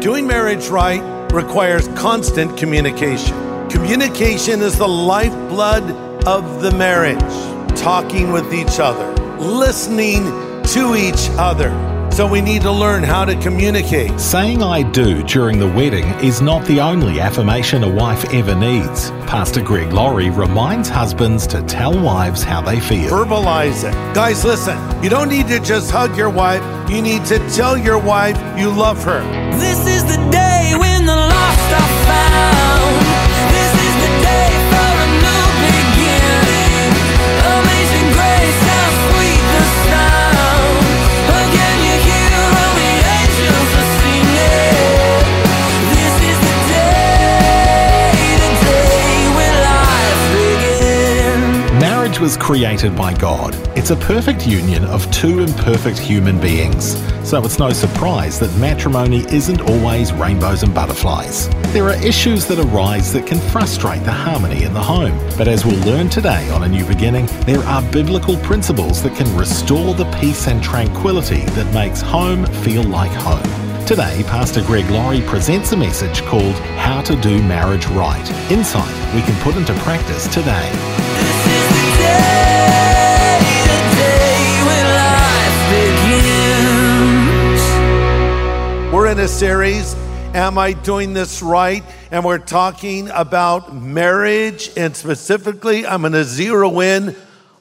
Doing marriage right requires constant communication. Communication is the lifeblood of the marriage. Talking with each other, listening to each other. So we need to learn how to communicate. Saying I do during the wedding is not the only affirmation a wife ever needs. Pastor Greg Laurie reminds husbands to tell wives how they feel. Verbalize it. Guys, listen, you don't need to just hug your wife, you need to tell your wife you love her. This is the day Was created by God. It's a perfect union of two imperfect human beings. So it's no surprise that matrimony isn't always rainbows and butterflies. There are issues that arise that can frustrate the harmony in the home. But as we'll learn today on A New Beginning, there are biblical principles that can restore the peace and tranquility that makes home feel like home. Today, Pastor Greg Laurie presents a message called How to Do Marriage Right. Insight we can put into practice today. This is the day, the day when life begins. We're in a series, Am I Doing This Right? And we're talking about marriage, and specifically, I'm going to zero in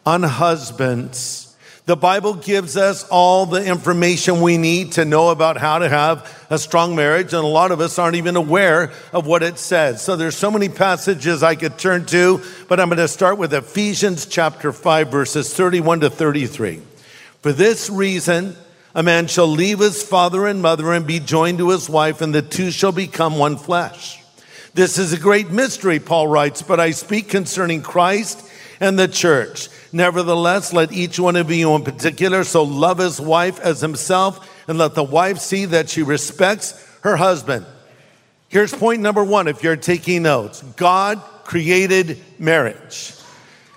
on husbands. The Bible gives us all the information we need to know about how to have a strong marriage, and a lot of us aren't even aware of what it says. So there's so many passages I could turn to, but I'm going to start with Ephesians chapter 5, verses 31 to 33. For this reason, a man shall leave his father and mother and be joined to his wife, and the two shall become one flesh. This is a great mystery, Paul writes, but I speak concerning Christ and the church. Nevertheless, let each one of you in particular so love his wife as himself, and let the wife see that she respects her husband. Here's point number one if you're taking notes God created marriage.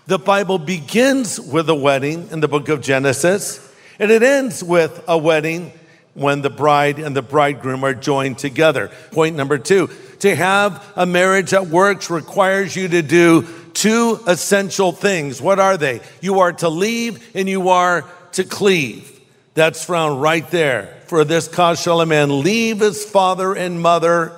The Bible begins with a wedding in the book of Genesis, and it ends with a wedding when the bride and the bridegroom are joined together. Point number two to have a marriage that works requires you to do two essential things. What are they? You are to leave and you are to cleave. That's found right there. For this cause shall a man leave his father and mother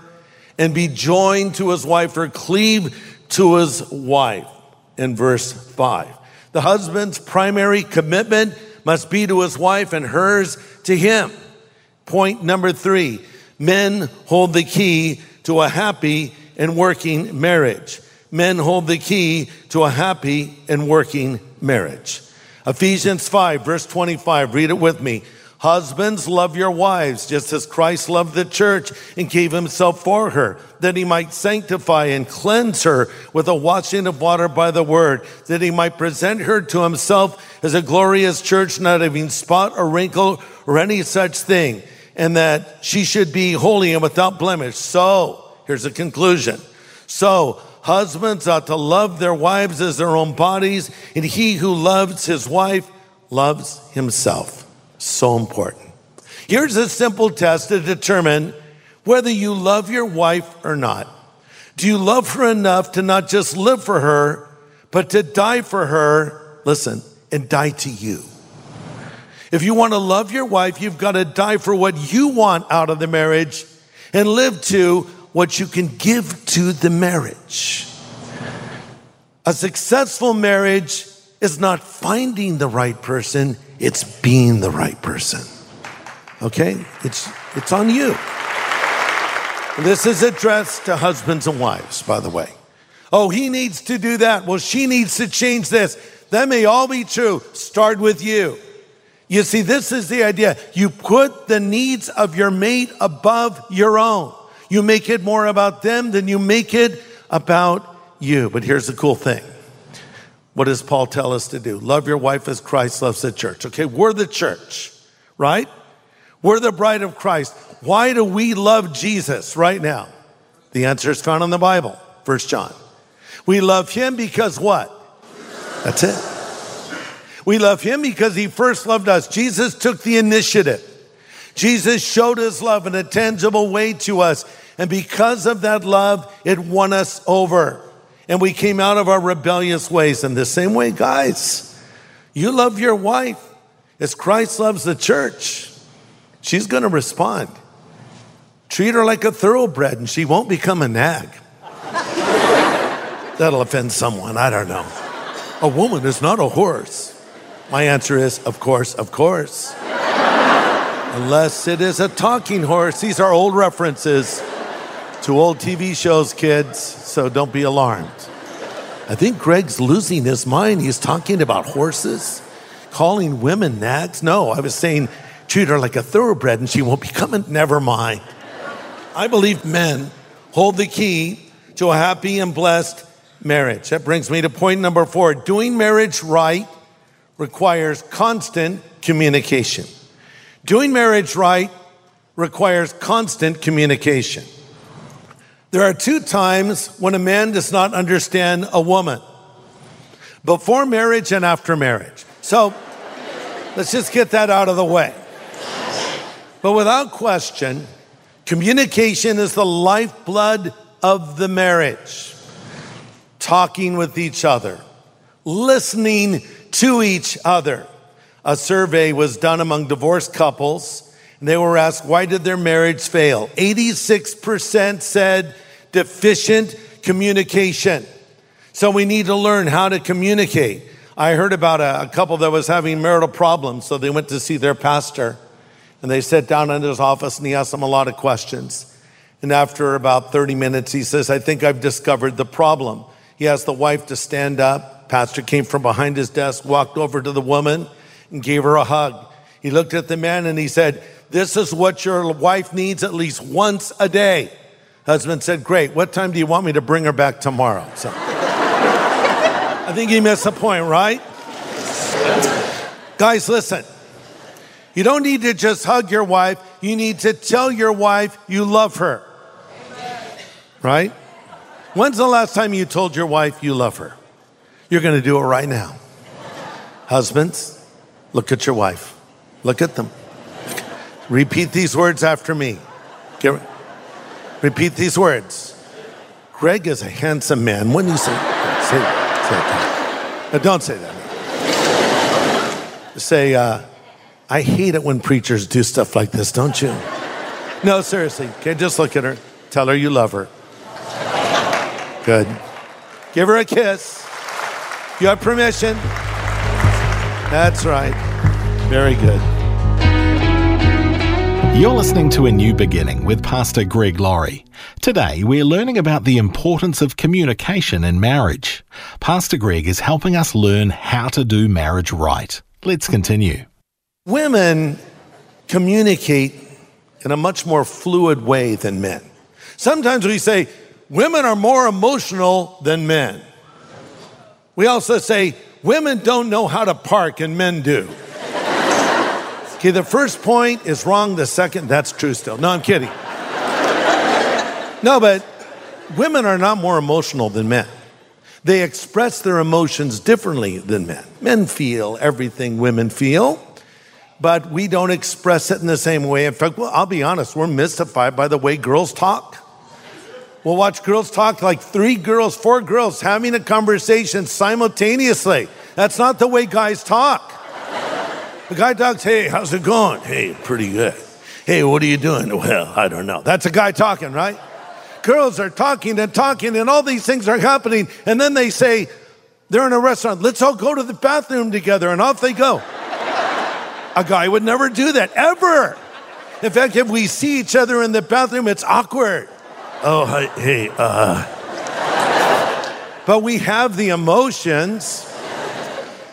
and be joined to his wife or cleave to his wife in verse 5. The husband's primary commitment must be to his wife and hers to him. Point number three men hold the key to a happy and working marriage. Men hold the key to a happy and working marriage. Ephesians 5, verse 25, read it with me. Husbands, love your wives, just as Christ loved the church and gave himself for her, that he might sanctify and cleanse her with a washing of water by the word, that he might present her to himself as a glorious church, not having spot or wrinkle or any such thing, and that she should be holy and without blemish. So, here's the conclusion. So, husbands ought to love their wives as their own bodies, and he who loves his wife loves himself. So important. Here's a simple test to determine whether you love your wife or not. Do you love her enough to not just live for her, but to die for her, listen, and die to you? If you want to love your wife, you've got to die for what you want out of the marriage and live to what you can give to the marriage. A successful marriage is not finding the right person, it's being the right person. Okay? It's, it's on you. This is addressed to husbands and wives, by the way. Oh, he needs to do that. Well, she needs to change this. That may all be true. Start with you. You see, this is the idea. You put the needs of your mate above your own. You make it more about them than you make it about you. But here's the cool thing. What does Paul tell us to do? Love your wife as Christ loves the church. Okay, we're the church, right? We're the bride of Christ. Why do we love Jesus right now? The answer is found in the Bible, First John. We love him because what? That's it. We love him because he first loved us. Jesus took the initiative. Jesus showed his love in a tangible way to us. And because of that love, it won us over. And we came out of our rebellious ways. In the same way, guys, you love your wife as Christ loves the church. She's going to respond. Treat her like a thoroughbred and she won't become a nag. That'll offend someone. I don't know. A woman is not a horse. My answer is, of course, of course. Unless it is a talking horse. These are old references to old TV shows, kids, so don't be alarmed. I think Greg's losing his mind. He's talking about horses, calling women nags. No, I was saying treat her like a thoroughbred and she won't become a never mind. I believe men hold the key to a happy and blessed marriage. That brings me to point number four. Doing marriage right requires constant communication. Doing marriage right requires constant communication. There are two times when a man does not understand a woman before marriage and after marriage. So let's just get that out of the way. But without question, communication is the lifeblood of the marriage. Talking with each other, listening to each other. A survey was done among divorced couples, and they were asked, why did their marriage fail? 86% said deficient communication. So we need to learn how to communicate. I heard about a, a couple that was having marital problems, so they went to see their pastor. And they sat down in his office and he asked them a lot of questions. And after about 30 minutes, he says, I think I've discovered the problem. He asked the wife to stand up. Pastor came from behind his desk, walked over to the woman, and gave her a hug. He looked at the man and he said, This is what your wife needs at least once a day. Husband said, Great. What time do you want me to bring her back tomorrow? So I think he missed the point, right? Guys, listen. You don't need to just hug your wife, you need to tell your wife you love her. Right? When's the last time you told your wife you love her? You're going to do it right now. Husbands, look at your wife. Look at them. Repeat these words after me. Get, repeat these words. Greg is a handsome man. When you say, say, say that. Don't say that. Say, uh, I hate it when preachers do stuff like this, don't you? No, seriously. Okay, just look at her. Tell her you love her. Good. Give her a kiss. You have permission. That's right. Very good. You're listening to A New Beginning with Pastor Greg Laurie. Today, we're learning about the importance of communication in marriage. Pastor Greg is helping us learn how to do marriage right. Let's continue. Women communicate in a much more fluid way than men. Sometimes we say women are more emotional than men. We also say women don't know how to park and men do. Okay, the first point is wrong. The second, that's true still. No, I'm kidding. No, but women are not more emotional than men. They express their emotions differently than men. Men feel everything women feel, but we don't express it in the same way. In fact, well, I'll be honest, we're mystified by the way girls talk. We'll watch girls talk like three girls, four girls having a conversation simultaneously. That's not the way guys talk. The guy talks, hey, how's it going? Hey, pretty good. Hey, what are you doing? Well, I don't know. That's a guy talking, right? Girls are talking and talking, and all these things are happening. And then they say, they're in a restaurant, let's all go to the bathroom together, and off they go. a guy would never do that, ever. In fact, if we see each other in the bathroom, it's awkward. Oh, hey, uh. But we have the emotions.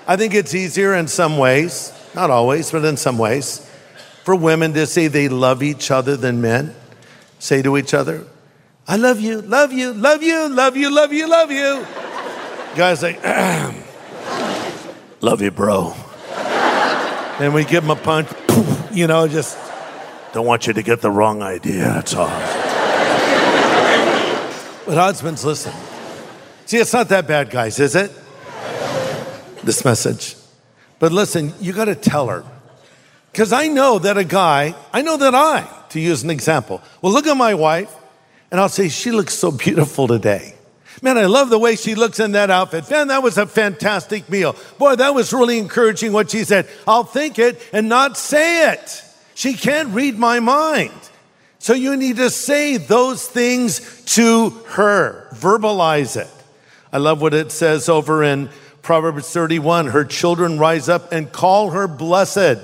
I think it's easier in some ways. not always, but in some ways, for women to say they love each other than men. Say to each other, I love you, love you, love you, love you, love you, love you. Guys like, love you, bro. And we give them a punch, you know, just don't want you to get the wrong idea, that's all. But husbands, listen. See, it's not that bad, guys, is it? This message. But listen, you got to tell her. Because I know that a guy, I know that I, to use an example, will look at my wife and I'll say, She looks so beautiful today. Man, I love the way she looks in that outfit. Man, that was a fantastic meal. Boy, that was really encouraging what she said. I'll think it and not say it. She can't read my mind. So you need to say those things to her, verbalize it. I love what it says over in Proverbs 31 her children rise up and call her blessed.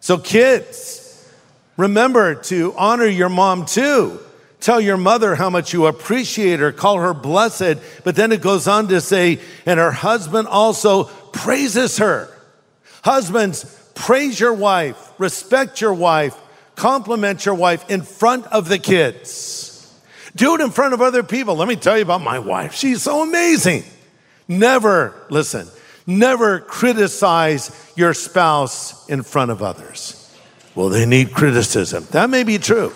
So, kids, remember to honor your mom too. Tell your mother how much you appreciate her, call her blessed. But then it goes on to say, and her husband also praises her. Husbands, praise your wife, respect your wife, compliment your wife in front of the kids. Do it in front of other people. Let me tell you about my wife. She's so amazing. Never, listen, never criticize your spouse in front of others. Well, they need criticism. That may be true.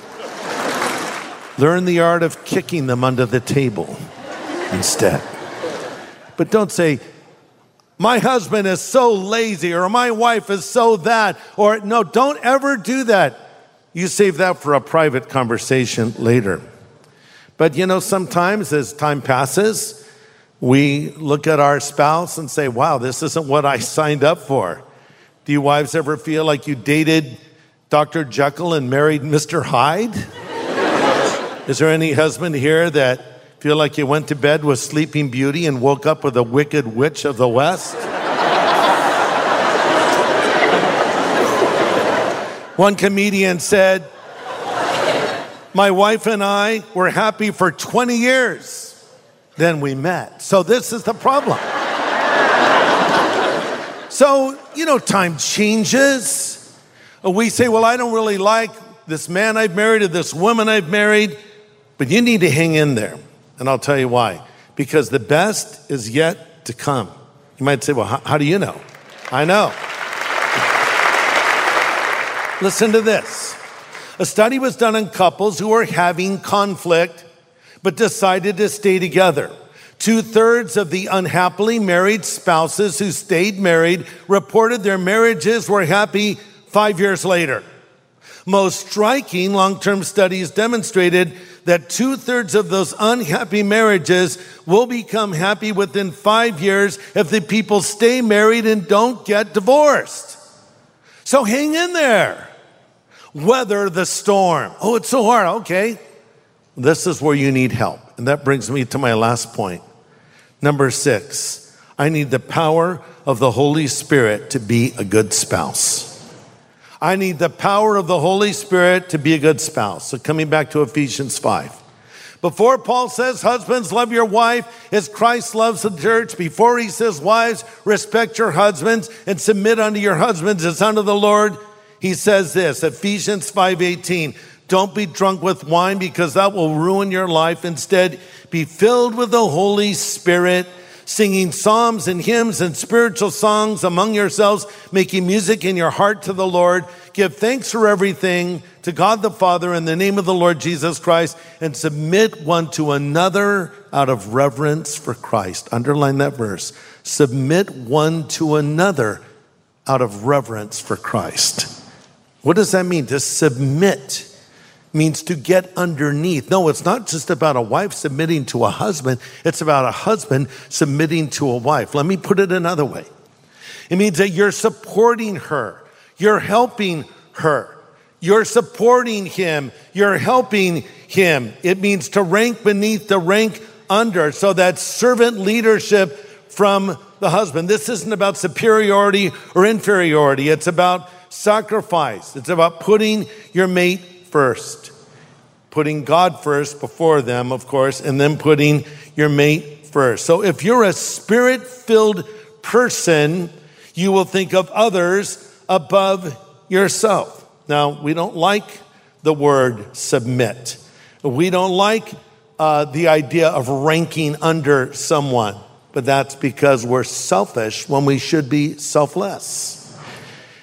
Learn the art of kicking them under the table instead. But don't say, my husband is so lazy, or my wife is so that, or no, don't ever do that. You save that for a private conversation later. But you know, sometimes as time passes, we look at our spouse and say, wow, this isn't what I signed up for. Do you wives ever feel like you dated Dr. Jekyll and married Mr. Hyde? Is there any husband here that feel like you went to bed with Sleeping Beauty and woke up with a wicked witch of the West? One comedian said, My wife and I were happy for 20 years. Then we met. So this is the problem. so, you know, time changes. We say, Well, I don't really like this man I've married or this woman I've married, but you need to hang in there. And I'll tell you why. Because the best is yet to come. You might say, Well, how, how do you know? I know. Listen to this. A study was done on couples who were having conflict but decided to stay together. Two thirds of the unhappily married spouses who stayed married reported their marriages were happy five years later. Most striking long term studies demonstrated that two thirds of those unhappy marriages will become happy within five years if the people stay married and don't get divorced. So hang in there weather the storm. Oh, it's so hard. Okay. This is where you need help. And that brings me to my last point. Number six, I need the power of the Holy Spirit to be a good spouse. I need the power of the Holy Spirit to be a good spouse. So, coming back to Ephesians 5. Before Paul says, Husbands, love your wife as Christ loves the church, before he says, Wives, respect your husbands and submit unto your husbands as unto the Lord, he says this, Ephesians 5:18, don't be drunk with wine because that will ruin your life. Instead, be filled with the Holy Spirit, singing psalms and hymns and spiritual songs among yourselves, making music in your heart to the Lord. Give thanks for everything to God the Father in the name of the Lord Jesus Christ and submit one to another out of reverence for Christ. Underline that verse. Submit one to another out of reverence for Christ. What does that mean? To submit means to get underneath. No, it's not just about a wife submitting to a husband, it's about a husband submitting to a wife. Let me put it another way it means that you're supporting her, you're helping her. You're supporting him. You're helping him. It means to rank beneath the rank under. So that's servant leadership from the husband. This isn't about superiority or inferiority. It's about sacrifice. It's about putting your mate first, putting God first before them, of course, and then putting your mate first. So if you're a spirit filled person, you will think of others above yourself. Now, we don't like the word submit. We don't like uh, the idea of ranking under someone, but that's because we're selfish when we should be selfless.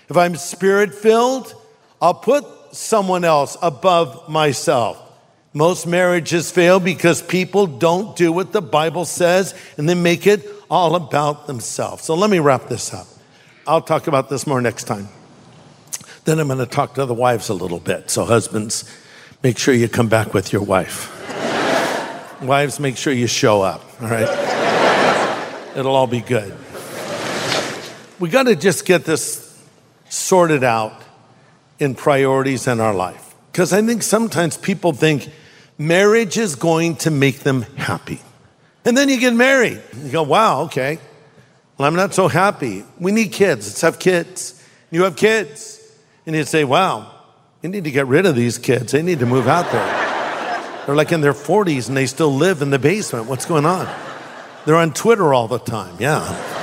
If I'm spirit filled, I'll put someone else above myself. Most marriages fail because people don't do what the Bible says and they make it all about themselves. So let me wrap this up. I'll talk about this more next time. Then I'm going to talk to the wives a little bit. So, husbands, make sure you come back with your wife. wives, make sure you show up, all right? It'll all be good. We got to just get this sorted out in priorities in our life. Because I think sometimes people think marriage is going to make them happy. And then you get married. You go, wow, okay. Well, I'm not so happy. We need kids. Let's have kids. You have kids. And you say, wow, you need to get rid of these kids. They need to move out there. They're like in their 40s and they still live in the basement. What's going on? They're on Twitter all the time. Yeah.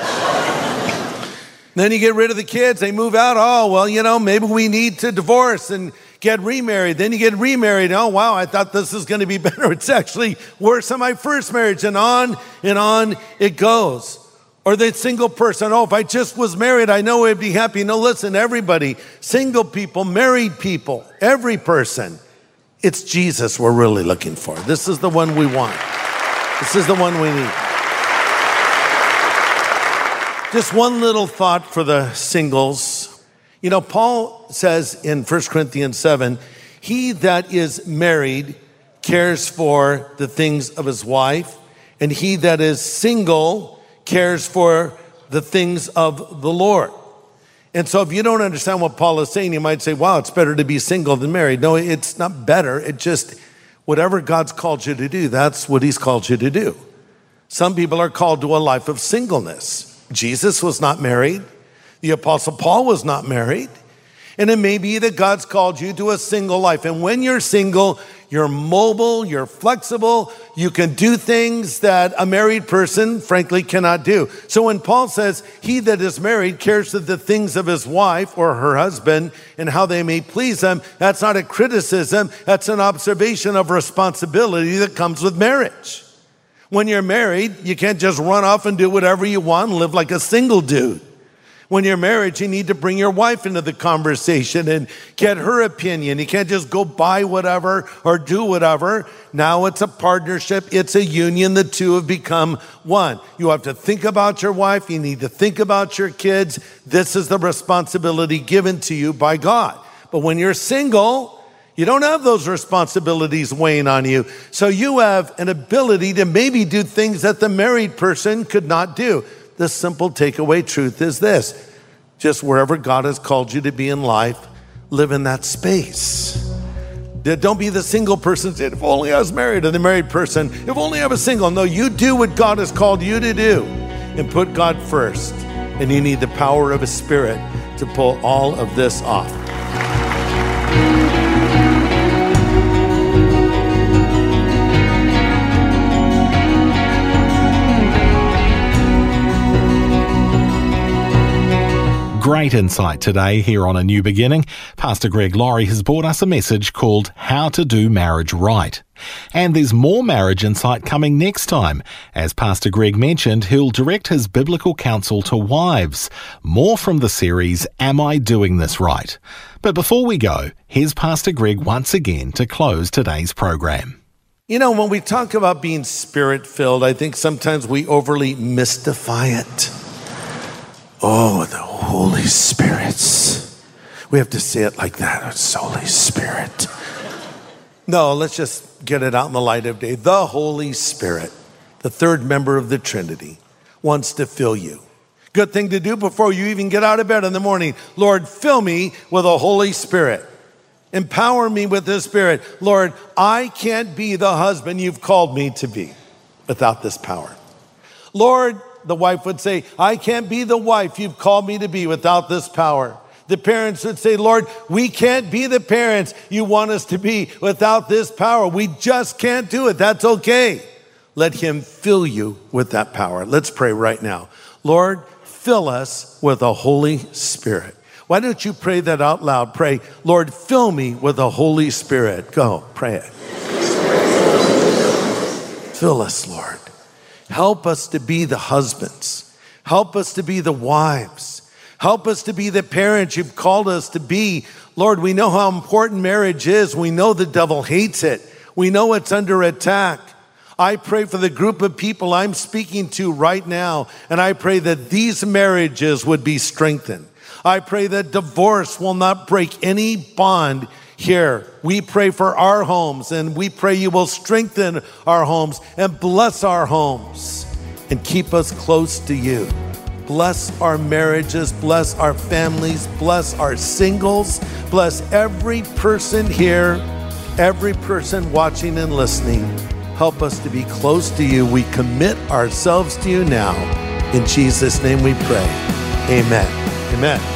Then you get rid of the kids. They move out. Oh, well, you know, maybe we need to divorce and get remarried. Then you get remarried. Oh, wow, I thought this was going to be better. It's actually worse than my first marriage. And on and on it goes. Or the single person, oh, if I just was married, I know I'd be happy. No, listen, everybody, single people, married people, every person, it's Jesus we're really looking for. This is the one we want. This is the one we need. Just one little thought for the singles. You know, Paul says in 1 Corinthians 7 He that is married cares for the things of his wife, and he that is single cares for the things of the Lord. And so, if you don't understand what Paul is saying, you might say, wow, it's better to be single than married. No, it's not better. It just, whatever God's called you to do, that's what He's called you to do. Some people are called to a life of singleness. Jesus was not married, the Apostle Paul was not married. And it may be that God's called you to a single life. And when you're single, you're mobile, you're flexible, you can do things that a married person, frankly, cannot do. So when Paul says, He that is married cares for the things of his wife or her husband and how they may please them, that's not a criticism, that's an observation of responsibility that comes with marriage. When you're married, you can't just run off and do whatever you want and live like a single dude. When you're married, you need to bring your wife into the conversation and get her opinion. You can't just go buy whatever or do whatever. Now it's a partnership, it's a union. The two have become one. You have to think about your wife, you need to think about your kids. This is the responsibility given to you by God. But when you're single, you don't have those responsibilities weighing on you. So you have an ability to maybe do things that the married person could not do the simple takeaway truth is this just wherever God has called you to be in life, live in that space. Don't be the single person that if only I was married, or the married person, if only I was single. No, you do what God has called you to do and put God first. And you need the power of His Spirit to pull all of this off. Great insight today here on A New Beginning. Pastor Greg Laurie has brought us a message called How to Do Marriage Right. And there's more marriage insight coming next time. As Pastor Greg mentioned, he'll direct his biblical counsel to wives. More from the series, Am I Doing This Right? But before we go, here's Pastor Greg once again to close today's program. You know, when we talk about being spirit filled, I think sometimes we overly mystify it. Oh, the Holy Spirits. We have to say it like that. It's Holy Spirit. No, let's just get it out in the light of day. The Holy Spirit, the third member of the Trinity, wants to fill you. Good thing to do before you even get out of bed in the morning. Lord, fill me with the Holy Spirit. Empower me with the Spirit. Lord, I can't be the husband you've called me to be without this power. Lord, the wife would say, I can't be the wife you've called me to be without this power. The parents would say, Lord, we can't be the parents you want us to be without this power. We just can't do it. That's okay. Let Him fill you with that power. Let's pray right now. Lord, fill us with the Holy Spirit. Why don't you pray that out loud? Pray, Lord, fill me with the Holy Spirit. Go, pray it. Fill us, Lord. Help us to be the husbands. Help us to be the wives. Help us to be the parents you've called us to be. Lord, we know how important marriage is. We know the devil hates it. We know it's under attack. I pray for the group of people I'm speaking to right now, and I pray that these marriages would be strengthened. I pray that divorce will not break any bond here. We pray for our homes, and we pray you will strengthen our homes and bless our homes and keep us close to you. Bless our marriages, bless our families, bless our singles, bless every person here, every person watching and listening. Help us to be close to you. We commit ourselves to you now. In Jesus' name we pray. Amen. Amen.